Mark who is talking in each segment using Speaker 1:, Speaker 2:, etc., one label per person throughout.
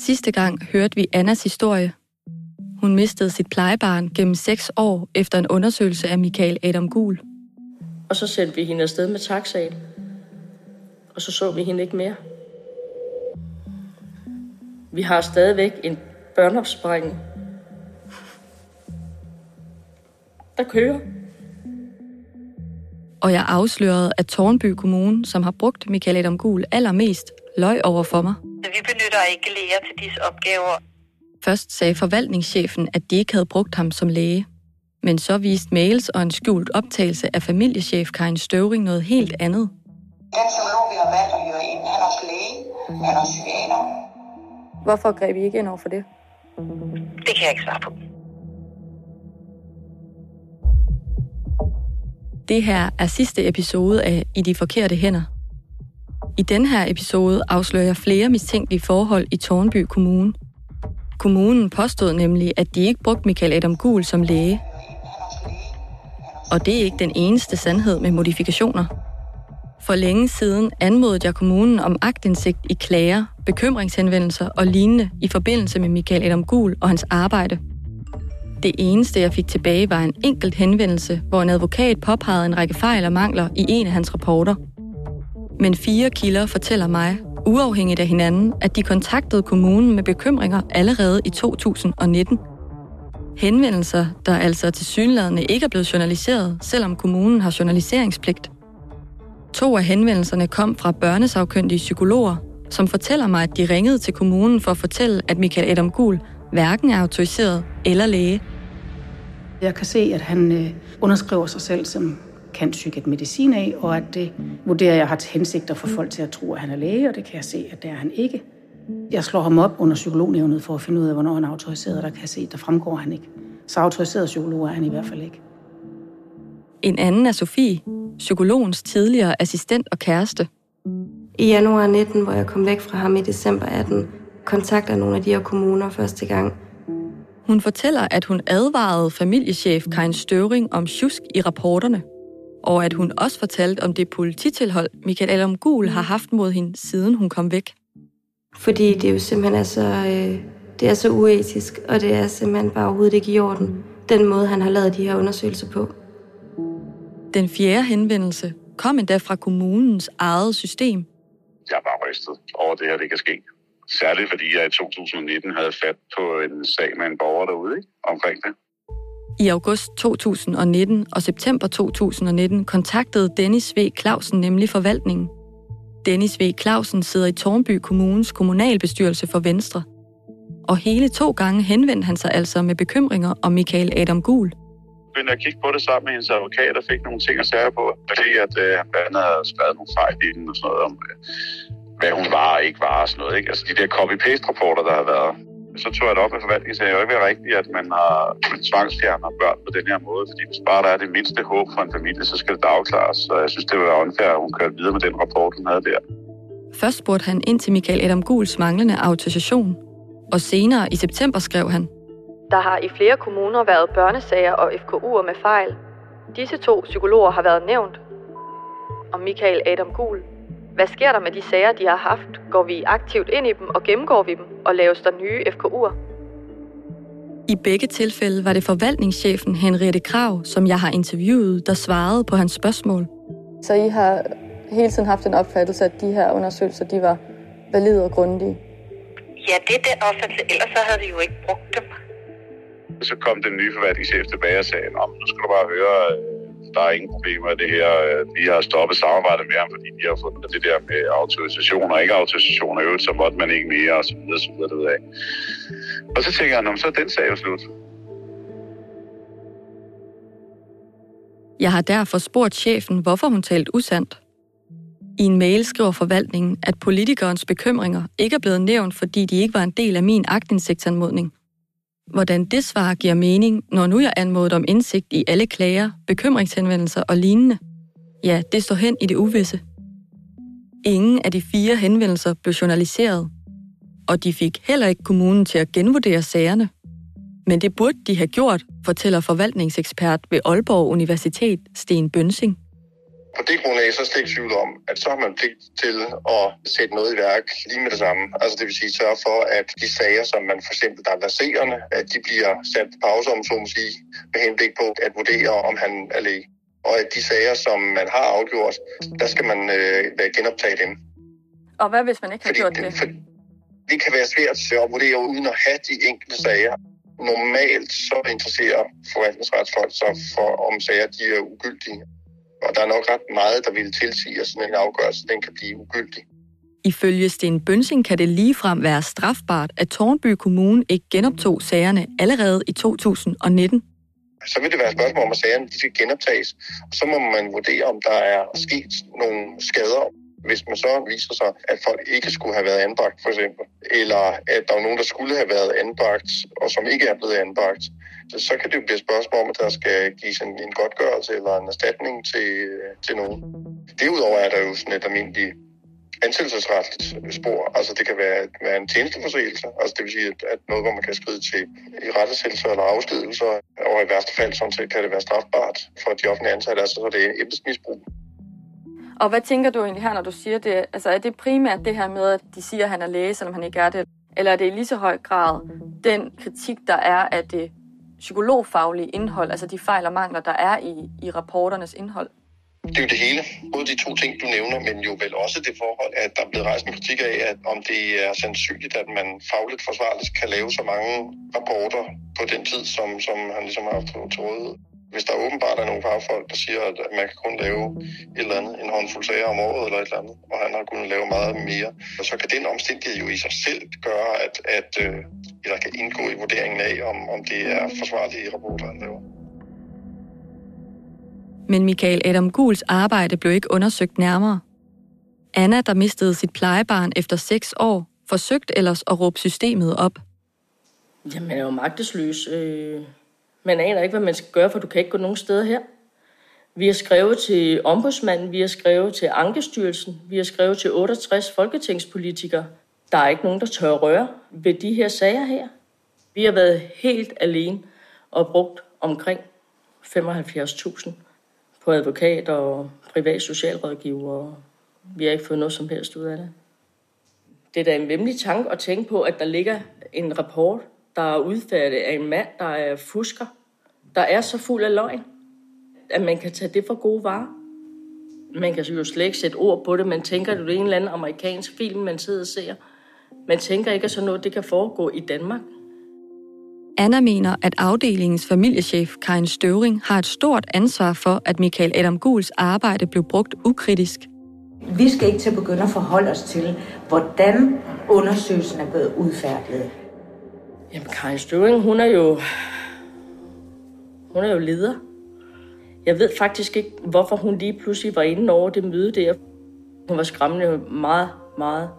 Speaker 1: Sidste gang hørte vi Annas historie. Hun mistede sit plejebarn gennem seks år efter en undersøgelse af Michael Adam Gul.
Speaker 2: Og så sendte vi hende afsted med taxaen. Og så så vi hende ikke mere. Vi har stadigvæk en børneopsprængning. Der kører.
Speaker 1: Og jeg afslørede, at Tornby Kommune, som har brugt Michael Adam Gul allermest, løg over for mig.
Speaker 3: Vi benytter ikke læger til disse opgaver.
Speaker 1: Først sagde forvaltningschefen, at de ikke havde brugt ham som læge. Men så viste mails og en skjult optagelse af familiechef Karin Støvring noget helt andet.
Speaker 4: Den psykolog, vi har valgt at høre ind, han er også læge, han er psykiater.
Speaker 1: Hvorfor greb I ikke ind over for det?
Speaker 3: Det kan jeg ikke svare på.
Speaker 1: Det her er sidste episode af I de forkerte hænder. I den her episode afslører jeg flere mistænkelige forhold i Tornby Kommune. Kommunen påstod nemlig, at de ikke brugte Michael Adam Gul som læge. Og det er ikke den eneste sandhed med modifikationer. For længe siden anmodede jeg kommunen om agtindsigt i klager, bekymringshenvendelser og lignende i forbindelse med Michael Adam Gul og hans arbejde. Det eneste, jeg fik tilbage, var en enkelt henvendelse, hvor en advokat påpegede en række fejl og mangler i en af hans rapporter. Men fire kilder fortæller mig, uafhængigt af hinanden, at de kontaktede kommunen med bekymringer allerede i 2019. Henvendelser, der altså til synlædende ikke er blevet journaliseret, selvom kommunen har journaliseringspligt. To af henvendelserne kom fra børnesagkyndige psykologer, som fortæller mig, at de ringede til kommunen for at fortælle, at Michael Adam Gul hverken er autoriseret eller læge.
Speaker 5: Jeg kan se, at han øh, underskriver sig selv som kan psykiat medicin af, og at det vurderer jeg har til hensigt at få folk til at tro, at han er læge, og det kan jeg se, at det er han ikke. Jeg slår ham op under psykolognævnet for at finde ud af, hvornår han er autoriseret, og der kan jeg se, at der fremgår han ikke. Så autoriseret psykolog er han i hvert fald ikke.
Speaker 1: En anden er Sofie, psykologens tidligere assistent og kæreste.
Speaker 6: I januar 19, hvor jeg kom væk fra ham i december 18, kontakter nogle af de her kommuner første gang.
Speaker 1: Hun fortæller, at hun advarede familiechef Karin Støvring om tjusk i rapporterne, og at hun også fortalte om det polititilhold, Michael Adam Gul har haft mod hende, siden hun kom væk.
Speaker 6: Fordi det jo simpelthen er så, øh, det er så uetisk, og det er simpelthen bare overhovedet ikke i orden, den måde, han har lavet de her undersøgelser på.
Speaker 1: Den fjerde henvendelse kom endda fra kommunens eget system.
Speaker 7: Jeg er bare rystet over det her, det kan ske. Særligt fordi jeg i 2019 havde fat på en sag med en borger derude ikke? omkring det.
Speaker 1: I august 2019 og september 2019 kontaktede Dennis V. Clausen nemlig forvaltningen. Dennis V. Clausen sidder i Tornby Kommunes kommunalbestyrelse for Venstre. Og hele to gange henvendte han sig altså med bekymringer om Michael Adam Gul.
Speaker 7: Jeg begyndte at kigge på det sammen med hendes advokat og fik nogle ting at sære på. Fordi at øh, han blandt andet havde skrevet nogle fejl i den og sådan noget om, øh, hvad hun var og ikke var og sådan noget. Ikke? Altså de der copy-paste-rapporter, der har været. Så tog jeg det op med forvaltningen, så er jo ikke være rigtigt, at man har tvangsfjerner børn på den her måde. Fordi hvis bare der er det mindste håb for en familie, så skal det da afklares. Så jeg synes, det var unfair, at hun kørte videre med den rapport, hun havde der.
Speaker 1: Først spurgte han ind til Michael Adam Guls manglende autorisation. Og senere i september skrev han, Der har i flere kommuner været børnesager og FKU'er med fejl. Disse to psykologer har været nævnt. Og Michael Adam Gul hvad sker der med de sager, de har haft? Går vi aktivt ind i dem og gennemgår vi dem, og laves der nye FKU'er? I begge tilfælde var det forvaltningschefen Henriette Krav, som jeg har interviewet, der svarede på hans spørgsmål.
Speaker 8: Så I har hele tiden haft en opfattelse, at de her undersøgelser, de var valide og grundige?
Speaker 3: Ja, det er den opfattelse. Ellers så havde vi jo ikke brugt dem.
Speaker 7: Så kom den nye forvaltningschef tilbage og sagde, om nu skal du bare høre, der er ingen problemer i det her. Øh, vi har stoppet samarbejdet med ham, fordi de har fundet det der med autorisation og ikke autorisation, og øvrigt, så måtte man ikke mere, og så videre, så videre, af. Og så tænker jeg, så er den sag jo slut.
Speaker 1: Jeg har derfor spurgt chefen, hvorfor hun talte usandt. I en mail skriver forvaltningen, at politikernes bekymringer ikke er blevet nævnt, fordi de ikke var en del af min agtindsigtsanmodning. Hvordan det svar giver mening, når nu jeg anmodet om indsigt i alle klager, bekymringshenvendelser og lignende, ja, det står hen i det uvisse. Ingen af de fire henvendelser blev journaliseret, og de fik heller ikke kommunen til at genvurdere sagerne. Men det burde de have gjort, fortæller forvaltningsekspert ved Aalborg Universitet, Sten Bønsing
Speaker 9: på det grundlag, så er slet ikke tvivl om, at så har man pligt til at sætte noget i værk lige med det samme. Altså det vil sige sørge for, at de sager, som man for eksempel der er verserende, at de bliver sat på pause, om så må sige, med henblik på at vurdere, om han er læge. Og at de sager, som man har afgjort, der skal man øh, genoptage dem.
Speaker 8: Og hvad hvis man ikke har
Speaker 9: Fordi
Speaker 8: gjort
Speaker 9: det,
Speaker 8: det?
Speaker 9: for, det kan være svært at vurdere uden at have de enkelte sager. Normalt så interesserer forvaltningsretsfolk sig for, om sager de er ugyldige. Og der er nok ret meget, der vil tilsige, at sådan en afgørelse den kan blive ugyldig.
Speaker 1: Ifølge Sten Bønsing kan det ligefrem være strafbart, at Tornby Kommune ikke genoptog sagerne allerede i 2019.
Speaker 9: Så vil det være et spørgsmål om, at sagerne de skal genoptages. Og så må man vurdere, om der er sket nogle skader. Hvis man så viser sig, at folk ikke skulle have været anbragt, for eksempel, eller at der er nogen, der skulle have været anbragt, og som ikke er blevet anbragt, så, kan det jo blive et spørgsmål om, at der skal gives en, en godtgørelse eller en erstatning til, til nogen. Derudover er der jo sådan et almindeligt ansættelsesretligt spor. Altså det kan være, være en tjenesteforseelse, altså det vil sige, at, at noget, hvor man kan skride til i rettesættelser eller afskedelser, og i værste fald sådan set kan det være strafbart for de offentlige ansatte, altså så det er embedsmisbrug.
Speaker 8: Og hvad tænker du egentlig her, når du siger det? Altså er det primært det her med, at de siger, at han er læge, selvom han ikke er det? Eller er det i lige så høj grad den kritik, der er af det psykologfaglige indhold, altså de fejl og mangler, der er i, i rapporternes indhold?
Speaker 9: Det er jo det hele. Både de to ting, du nævner, men jo vel også det forhold, at der er blevet rejst en kritik af, at om det er sandsynligt, at man fagligt forsvarligt kan lave så mange rapporter på den tid, som, som han ligesom har haft til rådighed. Hvis der åbenbart er nogle fagfolk, der siger, at man kan kun lave et eller andet, en håndfuld sager om året eller et eller andet, og han har kunnet lave meget mere, så kan den omstændighed jo i sig selv gøre, at, at øh, eller kan indgå i vurderingen af, om, om det er forsvarlige rapporter, han laver.
Speaker 1: Men Michael Adam Guls arbejde blev ikke undersøgt nærmere. Anna, der mistede sit plejebarn efter seks år, forsøgte ellers at råbe systemet op.
Speaker 2: Jamen, man er jo magtesløs. Øh, man aner ikke, hvad man skal gøre, for du kan ikke gå nogen steder her. Vi har skrevet til ombudsmanden, vi har skrevet til Ankestyrelsen, vi har skrevet til 68 folketingspolitikere. Der er ikke nogen, der tør røre ved de her sager her. Vi har været helt alene og brugt omkring 75.000 på advokat og privat socialrådgiver. Vi har ikke fået noget som helst ud af det. Det er da en vemmelig tanke at tænke på, at der ligger en rapport, der er udfærdet af en mand, der er fusker, der er så fuld af løgn, at man kan tage det for gode varer. Man kan jo slet ikke sætte ord på det. Man tænker, at det er en eller anden amerikansk film, man sidder og ser. Man tænker ikke, at sådan noget det kan foregå i Danmark.
Speaker 1: Anna mener, at afdelingens familiechef Karin Støvring har et stort ansvar for, at Michael Adam Guls arbejde blev brugt ukritisk.
Speaker 10: Vi skal ikke til at begynde at forholde os til, hvordan undersøgelsen er blevet udfærdiget.
Speaker 2: Jamen, Karin Støvring, hun er jo... Hun er jo leder. Jeg ved faktisk ikke, hvorfor hun lige pludselig var inde over det møde der. Hun var skræmmende meget, meget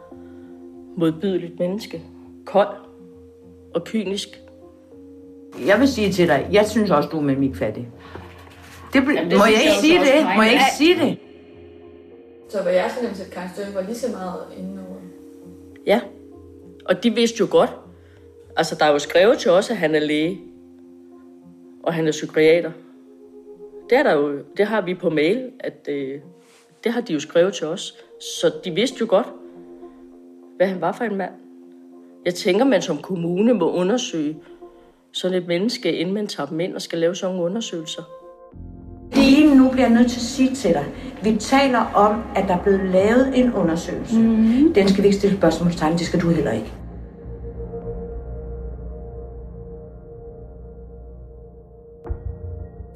Speaker 2: modbydeligt menneske. Kold og kynisk.
Speaker 10: Jeg vil sige til dig, jeg synes også, du er med mit fattig. Det,
Speaker 8: Jamen, det
Speaker 10: må jeg
Speaker 8: jeg
Speaker 10: ikke sige det? Må jeg ikke
Speaker 8: mig.
Speaker 10: sige det?
Speaker 8: Så var jeg så nemt, at Karin Støvring var lige så meget inde over.
Speaker 2: Ja, og de vidste jo godt. Altså, der er jo skrevet til os, at han er læge. Og han er psykiater. Det, er der jo, det har vi på mail, at øh, det har de jo skrevet til os. Så de vidste jo godt, hvad han var for en mand. Jeg tænker, man som kommune må undersøge sådan et menneske, inden man tager dem ind og skal lave sådan nogle undersøgelser.
Speaker 10: Det ene nu bliver jeg nødt til at sige til dig. Vi taler om, at der er blevet lavet en undersøgelse. Mm-hmm. Den skal vi ikke stille spørgsmålstegn, det skal du heller ikke.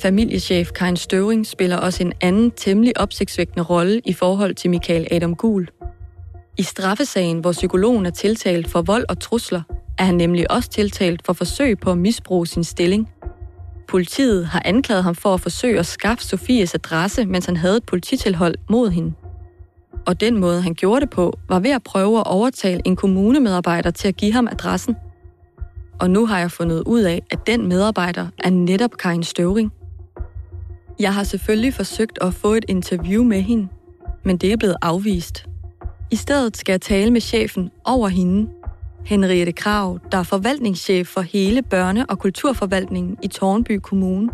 Speaker 1: Familiechef Karin Støvring spiller også en anden temmelig opsigtsvækkende rolle i forhold til Michael Adam Gul. I straffesagen, hvor psykologen er tiltalt for vold og trusler, er han nemlig også tiltalt for forsøg på at misbruge sin stilling. Politiet har anklaget ham for at forsøge at skaffe Sofies adresse, mens han havde et polititilhold mod hende. Og den måde, han gjorde det på, var ved at prøve at overtale en kommunemedarbejder til at give ham adressen. Og nu har jeg fundet ud af, at den medarbejder er netop Karin Støvring. Jeg har selvfølgelig forsøgt at få et interview med hende, men det er blevet afvist. I stedet skal jeg tale med chefen over hende, Henriette Krav, der er forvaltningschef for hele børne- og kulturforvaltningen i Tornby Kommune.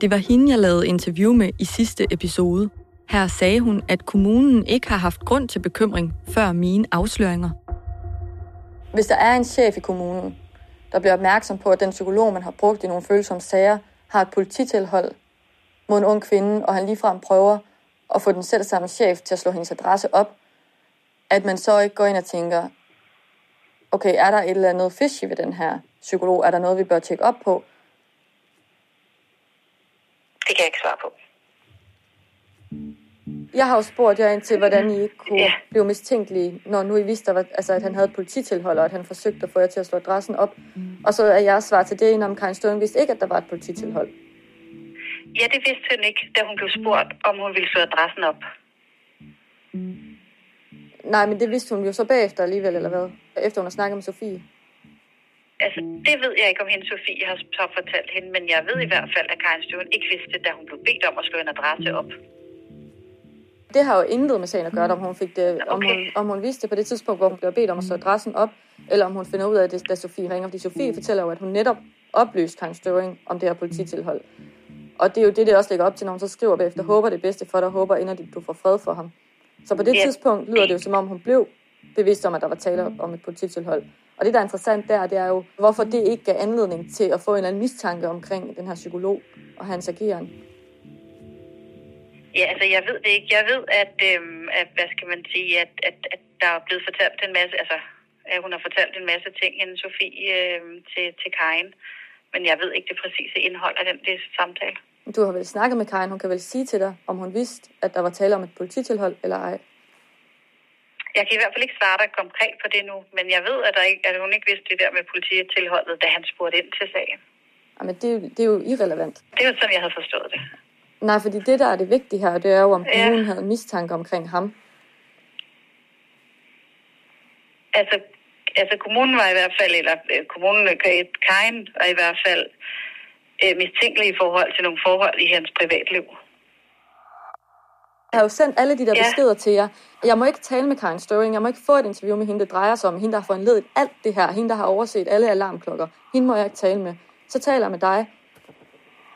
Speaker 1: Det var hende, jeg lavede interview med i sidste episode. Her sagde hun, at kommunen ikke har haft grund til bekymring før mine afsløringer.
Speaker 8: Hvis der er en chef i kommunen, der bliver opmærksom på, at den psykolog, man har brugt i nogle følsomme sager, har et polititilhold mod en ung kvinde, og han ligefrem prøver at få den selv samme chef til at slå hendes adresse op, at man så ikke går ind og tænker, okay, er der et eller andet fishy ved den her psykolog? Er der noget, vi bør tjekke op på?
Speaker 3: Det kan jeg ikke svare på.
Speaker 8: Jeg har jo spurgt jer ind til, hvordan I ikke kunne ja. blive mistænkelige, når nu I vidste, at, altså, at han havde polititilhold, og at han forsøgte at få jer til at slå adressen op. Mm. Og så er jeres svar til det, om Karin Støren vidste ikke, at der var et polititilhold.
Speaker 3: Ja, det vidste hun ikke, da hun blev spurgt, om hun ville slå adressen op.
Speaker 8: Nej, men det vidste hun jo så bagefter alligevel, eller hvad? Efter hun har snakket med Sofie.
Speaker 3: Altså, det ved jeg ikke, om hende Sofie har så fortalt hende, men jeg ved i hvert fald, at Karin Støren ikke vidste, da hun blev bedt om at slå en adresse op.
Speaker 8: Det har jo intet med sagen at gøre, om hun, fik det, okay. om, hun, om hun vidste det på det tidspunkt, hvor hun blev bedt om at slå adressen op, eller om hun finder ud af det, da Sofie ringer. Fordi Sofie fortæller jo, at hun netop oplyste Karin Støring om det her polititilhold. Og det er jo det, det også lægger op til, når hun så skriver bagefter, håber det bedste for dig, håber inderligt, du får fred for ham. Så på det ja. tidspunkt lyder det jo, som om hun blev bevidst om, at der var tale om et polititilhold. Og det, der er interessant der, det er jo, hvorfor det ikke gav anledning til at få en eller anden mistanke omkring den her psykolog og hans ageren.
Speaker 3: Ja, altså jeg ved det ikke. Jeg ved, at, øhm, at hvad skal man sige, at, at, at der er blevet fortalt en masse, altså at hun har fortalt en masse ting, hende Sofie, øhm, til, til Karin. Men jeg ved ikke det præcise indhold af den det samtale.
Speaker 8: Du har vel snakket med Karin. Hun kan vel sige til dig, om hun vidste, at der var tale om et polititilhold eller ej?
Speaker 3: Jeg kan i hvert fald ikke svare dig konkret på det nu, men jeg ved, at, der ikke, at hun ikke vidste det der med polititilholdet, da han spurgte ind til sagen.
Speaker 8: Jamen, det, er jo, det er jo irrelevant.
Speaker 3: Det er jo sådan, jeg havde forstået det.
Speaker 8: Nej, fordi det, der er det vigtige her, det er jo, om kommunen ja. havde mistanke omkring ham.
Speaker 3: Altså, altså kommunen var i hvert fald, eller øh, kommunen, øh, Karin var i hvert fald øh, mistænkelig i forhold til nogle forhold i hans privatliv.
Speaker 8: Jeg har jo sendt alle de der ja. beskeder til jer. Jeg må ikke tale med Karin Støring. Jeg må ikke få et interview med hende, der drejer sig om. Hende, der har foranledet alt det her. Hende, der har overset alle alarmklokker. Hende må jeg ikke tale med. Så taler jeg med dig.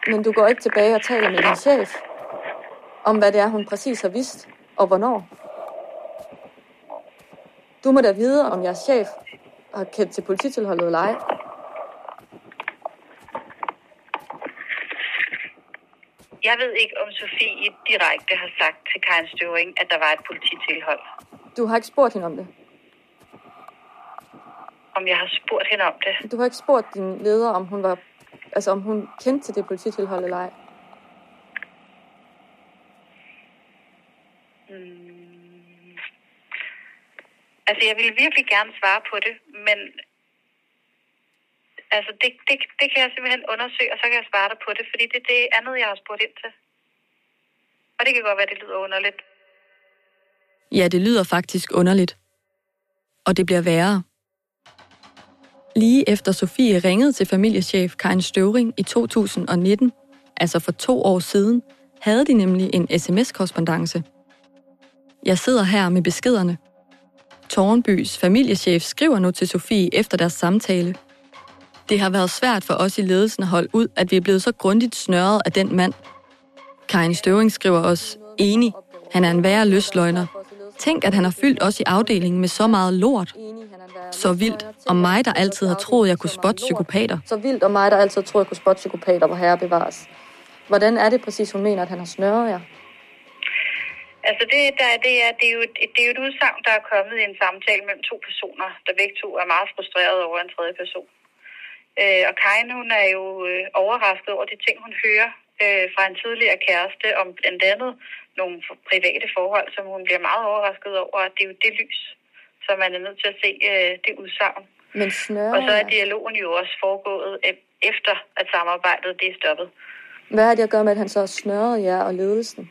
Speaker 8: Men du går ikke tilbage og taler med din chef om, hvad det er, hun præcis har vidst, og hvornår. Du må da vide, om jeres chef har kendt til polititilholdet eller ej.
Speaker 3: Jeg ved ikke, om Sofie direkte har sagt til Karin Støvring, at der var et polititilhold.
Speaker 8: Du har ikke spurgt hende om det?
Speaker 3: Om jeg har spurgt hende om det?
Speaker 8: Du har ikke spurgt din leder, om hun var Altså om hun kendte til det polititilhold eller ej?
Speaker 3: Mm. Altså jeg ville virkelig gerne svare på det, men altså det, det, det kan jeg simpelthen undersøge, og så kan jeg svare dig på det, fordi det er det andet, jeg har spurgt ind til. Og det kan godt være, det lyder underligt.
Speaker 1: Ja, det lyder faktisk underligt. Og det bliver værre. Lige efter Sofie ringede til familiechef Karin Støvring i 2019, altså for to år siden, havde de nemlig en sms-korrespondence. Jeg sidder her med beskederne. Tornbys familiechef skriver nu til Sofie efter deres samtale. Det har været svært for os i ledelsen at holde ud, at vi er blevet så grundigt snørret af den mand. Karin Støving skriver os, enig, han er en værre løsløgner. Tænk, at han har fyldt os i afdelingen med så meget lort. Så vildt. Og mig, der altid har troet, jeg kunne spotte psykopater.
Speaker 8: Så vildt, og mig, der altid har troet, jeg kunne spotte psykopater, hvor herre bevares. Hvordan er det præcis, hun mener, at han har snørret jer?
Speaker 3: Altså det, der, det, er, det, er jo, det er jo et udsagn, der er kommet i en samtale mellem to personer, der begge to er meget frustreret over en tredje person. Øh, og Karin, hun er jo øh, overrasket over de ting, hun hører øh, fra en tidligere kæreste om blandt andet nogle private forhold, som hun bliver meget overrasket over, at det er jo det lys, så man er nødt til at se øh, det udsagn.
Speaker 8: Men snørre,
Speaker 3: og så er dialogen jo også foregået øh, efter, at samarbejdet det er stoppet.
Speaker 8: Hvad har det at gøre med, at han så har snørret jer og ledelsen?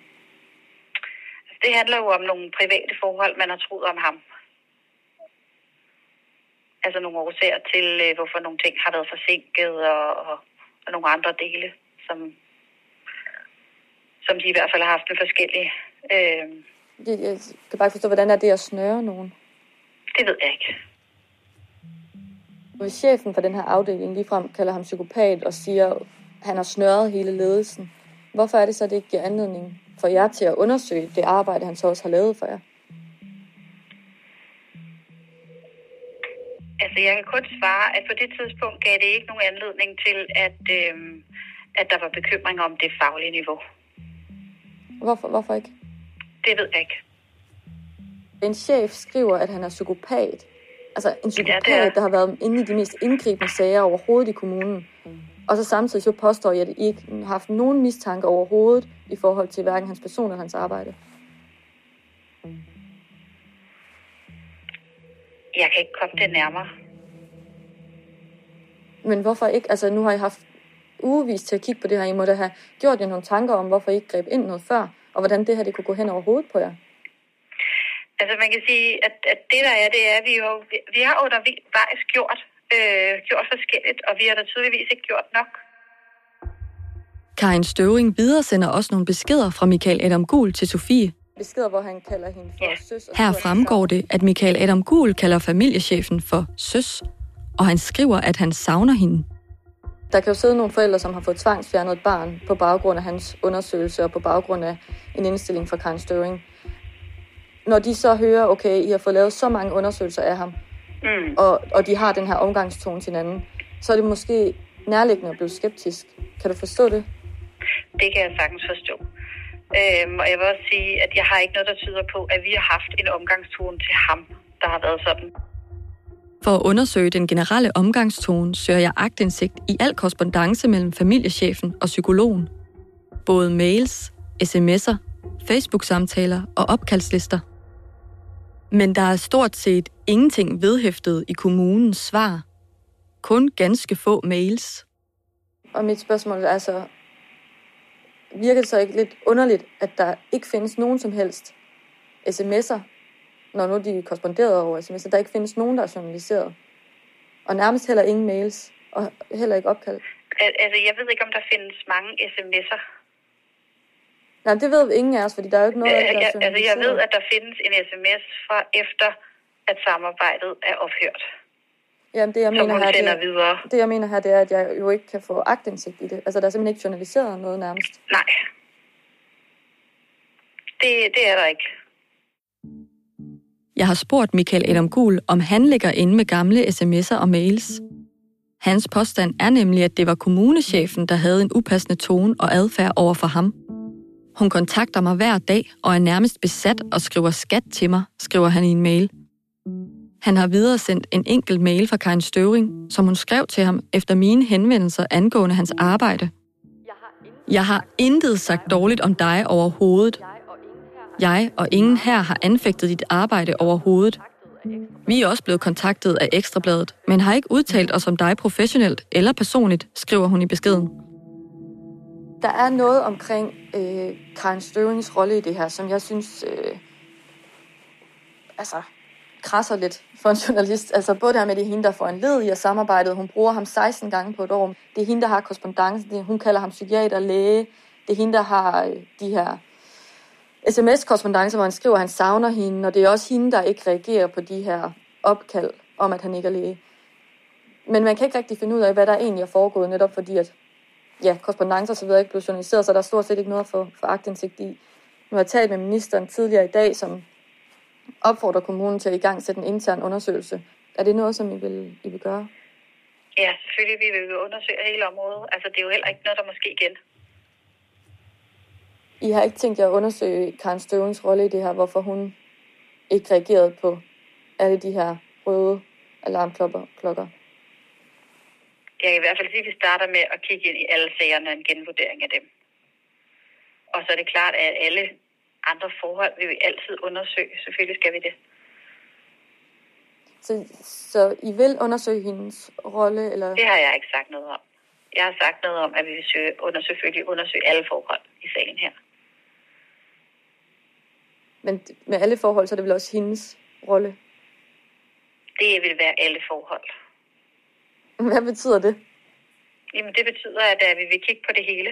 Speaker 3: Det handler jo om nogle private forhold, man har troet om ham. Altså nogle årsager til, øh, hvorfor nogle ting har været forsinket, og, og, og nogle andre dele, som, som de i hvert fald har haft en forskellige. Øh...
Speaker 8: Jeg, jeg kan bare forstå, hvordan er det at snøre nogen?
Speaker 3: Det ved jeg ikke.
Speaker 8: Hvis chefen for den her afdeling ligefrem kalder ham psykopat og siger, at han har snørret hele ledelsen, hvorfor er det så, at det ikke giver anledning få jer til at undersøge det arbejde, han så også har lavet for jer?
Speaker 3: Altså, jeg kan kun svare, at på det tidspunkt gav det ikke nogen anledning til, at, øh, at der var bekymring om det faglige niveau.
Speaker 8: Hvorfor, hvorfor ikke?
Speaker 3: Det ved jeg ikke.
Speaker 8: En chef skriver, at han er psykopat. Altså en psykopat,
Speaker 3: Ja, er.
Speaker 8: der har været inde i de mest indgribende sager overhovedet i kommunen. Og så samtidig så påstår jeg, at I ikke har haft nogen mistanke overhovedet i forhold til hverken hans person eller hans arbejde.
Speaker 3: Jeg kan ikke komme det nærmere.
Speaker 8: Men hvorfor ikke? Altså nu har I haft ugevis til at kigge på det her. I må da have gjort jer nogle tanker om, hvorfor I ikke greb ind noget før, og hvordan det her det kunne gå hen over hovedet på jer.
Speaker 3: Altså man kan sige, at, at det der er, det er, at vi, jo, vi, har undervejs gjort, øh, gjort forskelligt, og vi har da tydeligvis ikke gjort nok.
Speaker 1: Karin Støvring videresender også nogle beskeder fra Michael Adam Gul til Sofie.
Speaker 8: Beskeder, hvor han kalder hende for søs. Og
Speaker 1: Her fremgår det, at Michael Adam Gul kalder familiechefen for søs, og han skriver, at han savner hende.
Speaker 8: Der kan jo sidde nogle forældre, som har fået tvangsfjernet et barn på baggrund af hans undersøgelse og på baggrund af en indstilling fra Karen Støring. Når de så hører, okay, I har fået lavet så mange undersøgelser af ham,
Speaker 3: Mm.
Speaker 8: og, og de har den her omgangstone til hinanden, så er det måske nærliggende at blive skeptisk. Kan du forstå det?
Speaker 3: Det kan jeg sagtens forstå. Øhm, og jeg vil også sige, at jeg har ikke noget, der tyder på, at vi har haft en omgangstone til ham, der har været sådan.
Speaker 1: For at undersøge den generelle omgangstone, søger jeg agtindsigt i al korrespondence mellem familiechefen og psykologen. Både mails, sms'er, Facebook-samtaler og opkaldslister. Men der er stort set ingenting vedhæftet i kommunens svar. Kun ganske få mails.
Speaker 8: Og mit spørgsmål er så, virker det så ikke lidt underligt, at der ikke findes nogen som helst sms'er, når nu de er korresponderet over sms'er, der ikke findes nogen, der er journaliseret. Og nærmest heller ingen mails, og heller ikke opkald.
Speaker 3: Al- Altså, jeg ved ikke, om der findes mange sms'er.
Speaker 8: Nej, det ved ingen af os, fordi der er jo ikke noget, der er
Speaker 3: jeg, altså, jeg ved, at der findes en sms fra efter, at samarbejdet er ophørt,
Speaker 8: Jamen, det jeg
Speaker 3: som
Speaker 8: mener her, det er,
Speaker 3: videre.
Speaker 8: det jeg mener her, det er, at jeg jo ikke kan få agtindsigt i det. Altså, der er simpelthen ikke journaliseret noget nærmest.
Speaker 3: Nej. Det, det er der ikke.
Speaker 1: Jeg har spurgt Michael Adam Gul, om han ligger inde med gamle sms'er og mails. Hans påstand er nemlig, at det var kommunechefen, der havde en upassende tone og adfærd over for ham. Hun kontakter mig hver dag og er nærmest besat og skriver skat til mig, skriver han i en mail. Han har videre sendt en enkelt mail fra Karin Støvring, som hun skrev til ham efter mine henvendelser angående hans arbejde. Jeg har intet sagt dårligt om dig overhovedet. Jeg og ingen her har anfægtet dit arbejde overhovedet. Vi er også blevet kontaktet af Ekstrabladet, men har ikke udtalt os om dig professionelt eller personligt, skriver hun i beskeden.
Speaker 8: Der er noget omkring øh, Karen Støvings rolle i det her, som jeg synes øh, altså, krasser lidt for en journalist. Altså både der med, at det er hende, der får en led i at samarbejdet. Hun bruger ham 16 gange på et år. Det er hende, der har korrespondancen. Hun kalder ham psykiater, læge. Det er hende, der har øh, de her sms-korrespondancer, hvor han skriver, at han savner hende. Og det er også hende, der ikke reagerer på de her opkald om, at han ikke er læge. Men man kan ikke rigtig finde ud af, hvad der egentlig er foregået, netop fordi, at ja, så videre ikke blevet journaliseret, så der er stort set ikke noget at få, få agtindsigt i. Nu har jeg talt med ministeren tidligere i dag, som opfordrer kommunen til at i gang sætte en intern undersøgelse. Er det noget, som I vil, I vil gøre?
Speaker 3: Ja, selvfølgelig vi vil undersøge hele området. Altså, det er jo heller ikke noget, der må ske igen.
Speaker 8: I har ikke tænkt jer at undersøge Karen Støvens rolle i det her, hvorfor hun ikke reagerede på alle de her røde alarmklokker.
Speaker 3: Jeg kan i hvert fald sige, at vi starter med at kigge ind i alle sagerne og en genvurdering af dem. Og så er det klart, at alle andre forhold vil vi altid undersøge. Selvfølgelig skal vi det.
Speaker 8: Så, så I vil undersøge hendes rolle, eller
Speaker 3: Det har jeg ikke sagt noget om. Jeg har sagt noget om, at vi vil søge, under, selvfølgelig undersøge alle forhold i sagen her.
Speaker 8: men med alle forhold, så er det vel også hendes rolle.
Speaker 3: Det vil være alle forhold.
Speaker 8: Hvad betyder det?
Speaker 3: Jamen, det betyder, at øh, vi vil kigge på det hele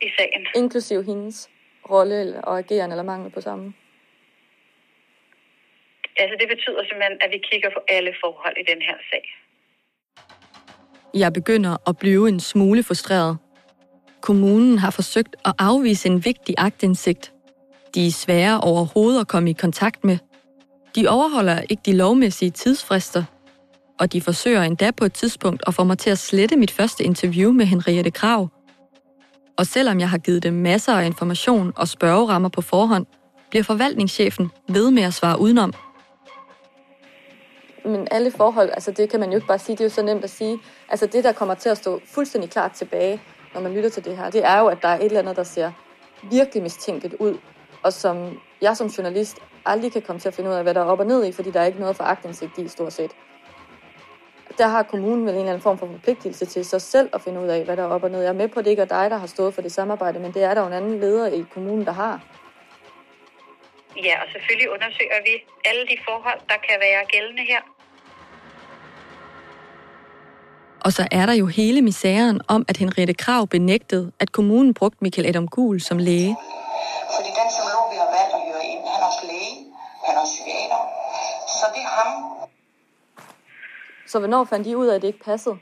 Speaker 3: i sagen.
Speaker 8: Inklusiv hendes rolle eller, og ageren eller mangel på samme.
Speaker 3: Altså, det betyder simpelthen, at vi kigger på alle forhold i den her sag.
Speaker 1: Jeg begynder at blive en smule frustreret. Kommunen har forsøgt at afvise en vigtig agtindsigt. De er svære overhovedet at komme i kontakt med. De overholder ikke de lovmæssige tidsfrister, og de forsøger endda på et tidspunkt at få mig til at slette mit første interview med Henriette Krav. Og selvom jeg har givet dem masser af information og spørgerammer på forhånd, bliver forvaltningschefen ved med at svare udenom.
Speaker 8: Men alle forhold, altså det kan man jo ikke bare sige, det er jo så nemt at sige. Altså det, der kommer til at stå fuldstændig klart tilbage, når man lytter til det her, det er jo, at der er et eller andet, der ser virkelig mistænkeligt ud, og som jeg som journalist aldrig kan komme til at finde ud af, hvad der er op og ned i, fordi der er ikke noget for agtindsigt i stort set. Der har kommunen vel en eller anden form for forpligtelse til sig selv at finde ud af, hvad der er op og ned. Jeg er med på, at det ikke er dig, der har stået for det samarbejde, men det er der jo en anden leder i kommunen, der har.
Speaker 3: Ja, og selvfølgelig undersøger vi alle de forhold, der kan være gældende her.
Speaker 1: Og så er der jo hele misæren om, at Henriette Krav benægtede, at kommunen brugte Michael Adam Gul som læge.
Speaker 4: Fordi den psykolog, vi har valgt at høre ind, han er også læge, han er også psykiater. Så det er ham.
Speaker 8: Så hvornår fandt I ud af, at det ikke passede?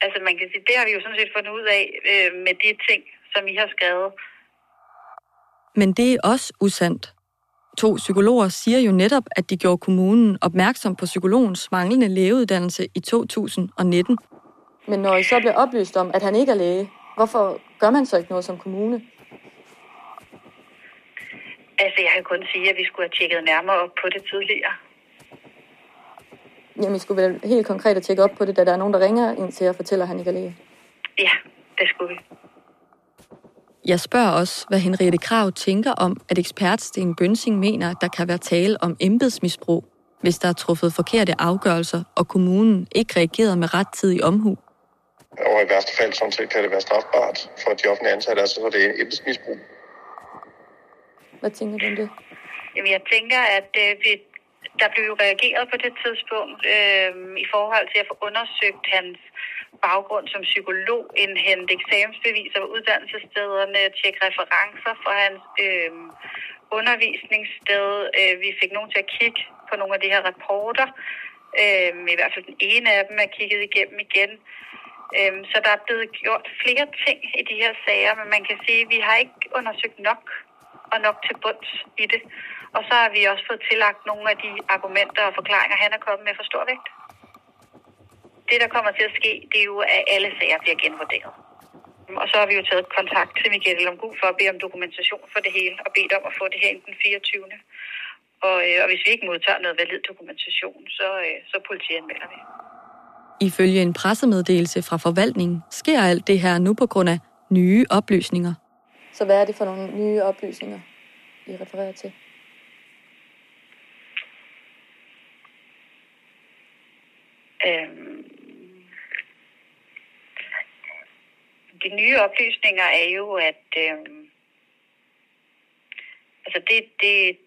Speaker 3: Altså man kan sige, det har vi jo sådan set fundet ud af øh, med de ting, som I har skrevet.
Speaker 1: Men det er også usandt. To psykologer siger jo netop, at de gjorde kommunen opmærksom på psykologens manglende lægeuddannelse i 2019.
Speaker 8: Men når I så bliver oplyst om, at han ikke er læge, hvorfor gør man så ikke noget som kommune?
Speaker 3: Altså jeg kan kun sige, at vi skulle have tjekket nærmere op på det tidligere.
Speaker 8: Jamen, I skulle vel helt konkret at tjekke op på det, da der er nogen, der ringer ind til jer og fortæller, at han ikke er læge.
Speaker 3: Ja, det skulle vi.
Speaker 1: Jeg spørger også, hvad Henriette Krav tænker om, at ekspert Sten Bønsing mener, at der kan være tale om embedsmisbrug, hvis der er truffet forkerte afgørelser, og kommunen ikke reagerer med rettidig omhu.
Speaker 9: Og i værste fald, sådan set, kan det være strafbart for de offentlige ansatte, altså for det er embedsmisbrug.
Speaker 8: Hvad tænker du om det?
Speaker 3: Jamen, jeg tænker, at øh, vi, der blev jo reageret på det tidspunkt øh, i forhold til at få undersøgt hans baggrund som psykolog, indhente eksamensbeviser på uddannelsesstederne, tjekke referencer for hans øh, undervisningssted. Øh, vi fik nogen til at kigge på nogle af de her rapporter. Øh, I hvert fald den ene af dem er kigget igennem igen. Øh, så der er blevet gjort flere ting i de her sager, men man kan sige, at vi har ikke undersøgt nok og nok til bunds i det. Og så har vi også fået tillagt nogle af de argumenter og forklaringer, han er kommet med for stor vægt. Det, der kommer til at ske, det er jo, at alle sager bliver genvurderet. Og så har vi jo taget kontakt til Michael Lomgu for at bede om dokumentation for det hele, og bedt om at få det her den 24. Og, øh, og hvis vi ikke modtager noget valid dokumentation, så, øh, så politianmelder vi.
Speaker 1: Ifølge en pressemeddelelse fra forvaltningen sker alt det her nu på grund af nye oplysninger.
Speaker 8: Så hvad er det for nogle nye oplysninger, I refererer til?
Speaker 3: Øhm, de nye oplysninger er jo, at øhm, altså det, det,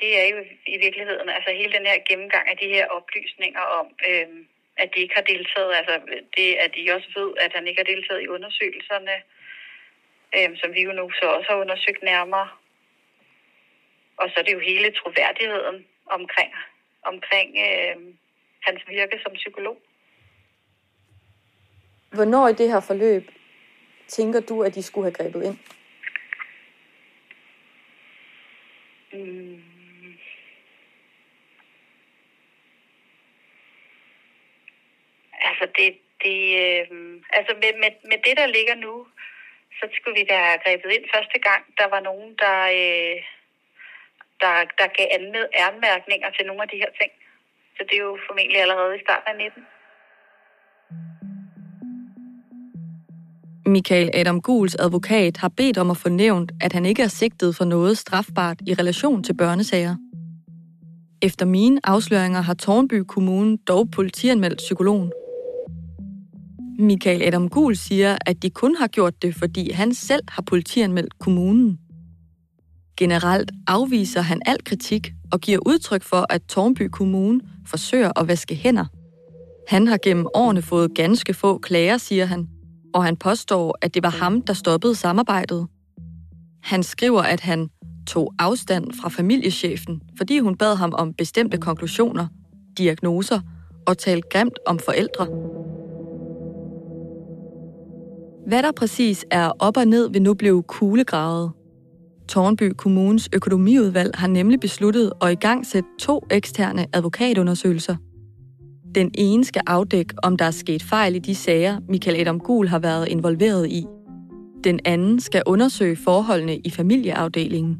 Speaker 3: det er jo i virkeligheden altså hele den her gennemgang af de her oplysninger om, øhm, at de ikke har deltaget, altså det, at de også ved, at han ikke har deltaget i undersøgelserne, øhm, som vi jo nu så også har undersøgt nærmere. Og så er det jo hele troværdigheden omkring, omkring øhm, hans virke som psykolog.
Speaker 8: Hvornår i det her forløb tænker du, at de skulle have grebet ind?
Speaker 3: Mm. Altså, det, det, øh, altså med, med, med det, der ligger nu, så skulle vi da have grebet ind første gang. Der var nogen, der, øh, der, der gav anmærkninger til nogle af de her ting. Så det er jo formentlig allerede i starten af 19.
Speaker 1: Michael Adam Guls advokat har bedt om at få nævnt, at han ikke er sigtet for noget strafbart i relation til børnesager. Efter mine afsløringer har Tornby Kommune dog politianmeldt psykologen. Michael Adam Gul siger, at de kun har gjort det, fordi han selv har politianmeldt kommunen. Generelt afviser han al kritik og giver udtryk for, at Tornby Kommune forsøger at vaske hænder. Han har gennem årene fået ganske få klager, siger han, og han påstår, at det var ham, der stoppede samarbejdet. Han skriver, at han tog afstand fra familiechefen, fordi hun bad ham om bestemte konklusioner, diagnoser og talte grimt om forældre. Hvad der præcis er op og ned vil nu blive kuglegravet. Tornby Kommunes økonomiudvalg har nemlig besluttet at igangsætte to eksterne advokatundersøgelser. Den ene skal afdække, om der er sket fejl i de sager, Michael Adam Gul har været involveret i. Den anden skal undersøge forholdene i familieafdelingen.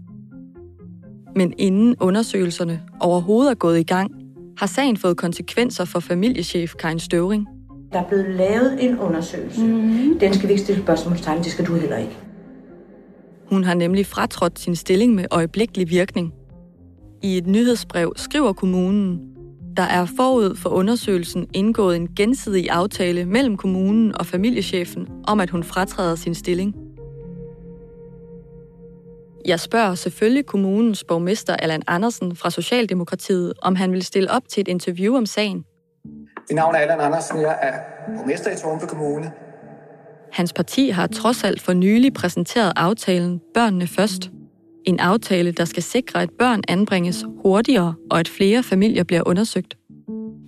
Speaker 1: Men inden undersøgelserne overhovedet er gået i gang, har sagen fået konsekvenser for familiechef Karin Støvring.
Speaker 10: Der er blevet lavet en undersøgelse. Mm-hmm. Den skal vi ikke stille spørgsmålstegn, det skal du heller ikke.
Speaker 1: Hun har nemlig fratrådt sin stilling med øjeblikkelig virkning. I et nyhedsbrev skriver kommunen, der er forud for undersøgelsen indgået en gensidig aftale mellem kommunen og familiechefen om, at hun fratræder sin stilling. Jeg spørger selvfølgelig kommunens borgmester Allan Andersen fra Socialdemokratiet, om han vil stille op til et interview om sagen.
Speaker 11: Mit navn er Allan Andersen, jeg er borgmester i Tornby Kommune.
Speaker 1: Hans parti har trods alt for nylig præsenteret aftalen Børnene Først. En aftale, der skal sikre, at børn anbringes hurtigere og at flere familier bliver undersøgt.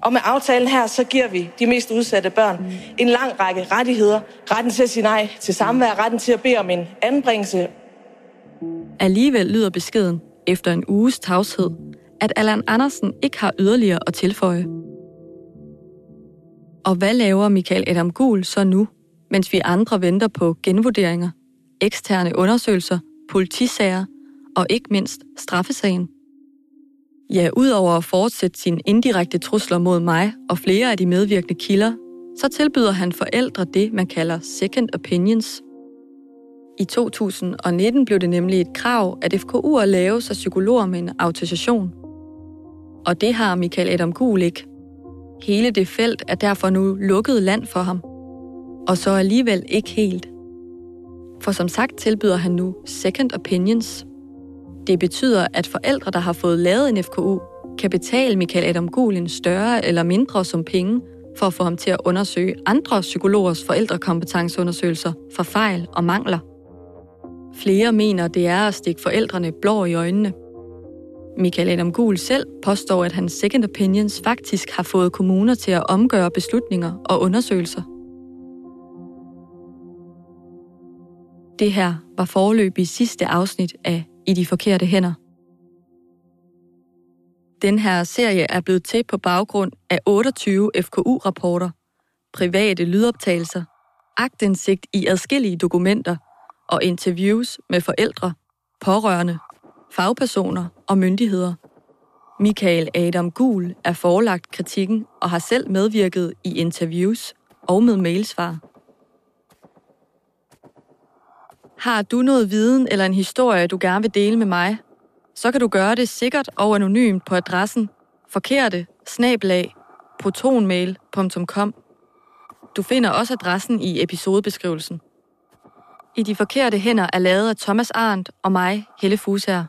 Speaker 12: Og med aftalen her, så giver vi de mest udsatte børn en lang række rettigheder. Retten til at sige nej til samvær, retten til at bede om en anbringelse.
Speaker 1: Alligevel lyder beskeden, efter en uges tavshed, at Allan Andersen ikke har yderligere at tilføje. Og hvad laver Michael Adam Gul så nu, mens vi andre venter på genvurderinger, eksterne undersøgelser, politisager og ikke mindst straffesagen? Ja, udover at fortsætte sine indirekte trusler mod mig og flere af de medvirkende kilder, så tilbyder han forældre det, man kalder second opinions. I 2019 blev det nemlig et krav, at FKU'er laves af psykologer med en autorisation. Og det har Michael Adam Gul ikke. Hele det felt er derfor nu lukket land for ham. Og så alligevel ikke helt. For som sagt tilbyder han nu second opinions. Det betyder, at forældre, der har fået lavet en FKU, kan betale Michael Adam Gul en større eller mindre som penge for at få ham til at undersøge andre psykologers forældrekompetenceundersøgelser for fejl og mangler. Flere mener, det er at stikke forældrene blå i øjnene. Michael Adam Gul selv påstår, at hans second opinions faktisk har fået kommuner til at omgøre beslutninger og undersøgelser. Det her var forløbig sidste afsnit af I de forkerte hænder. Den her serie er blevet til på baggrund af 28 FKU-rapporter, private lydoptagelser, agtindsigt i adskillige dokumenter og interviews med forældre, pårørende, fagpersoner og myndigheder. Michael Adam Gul er forelagt kritikken og har selv medvirket i interviews og med mailsvar. Har du noget viden eller en historie, du gerne vil dele med mig, så kan du gøre det sikkert og anonymt på adressen forkerte snablag protonmail.com. Du finder også adressen i episodebeskrivelsen. I de forkerte hænder er lavet af Thomas Arndt og mig, Helle Fusager.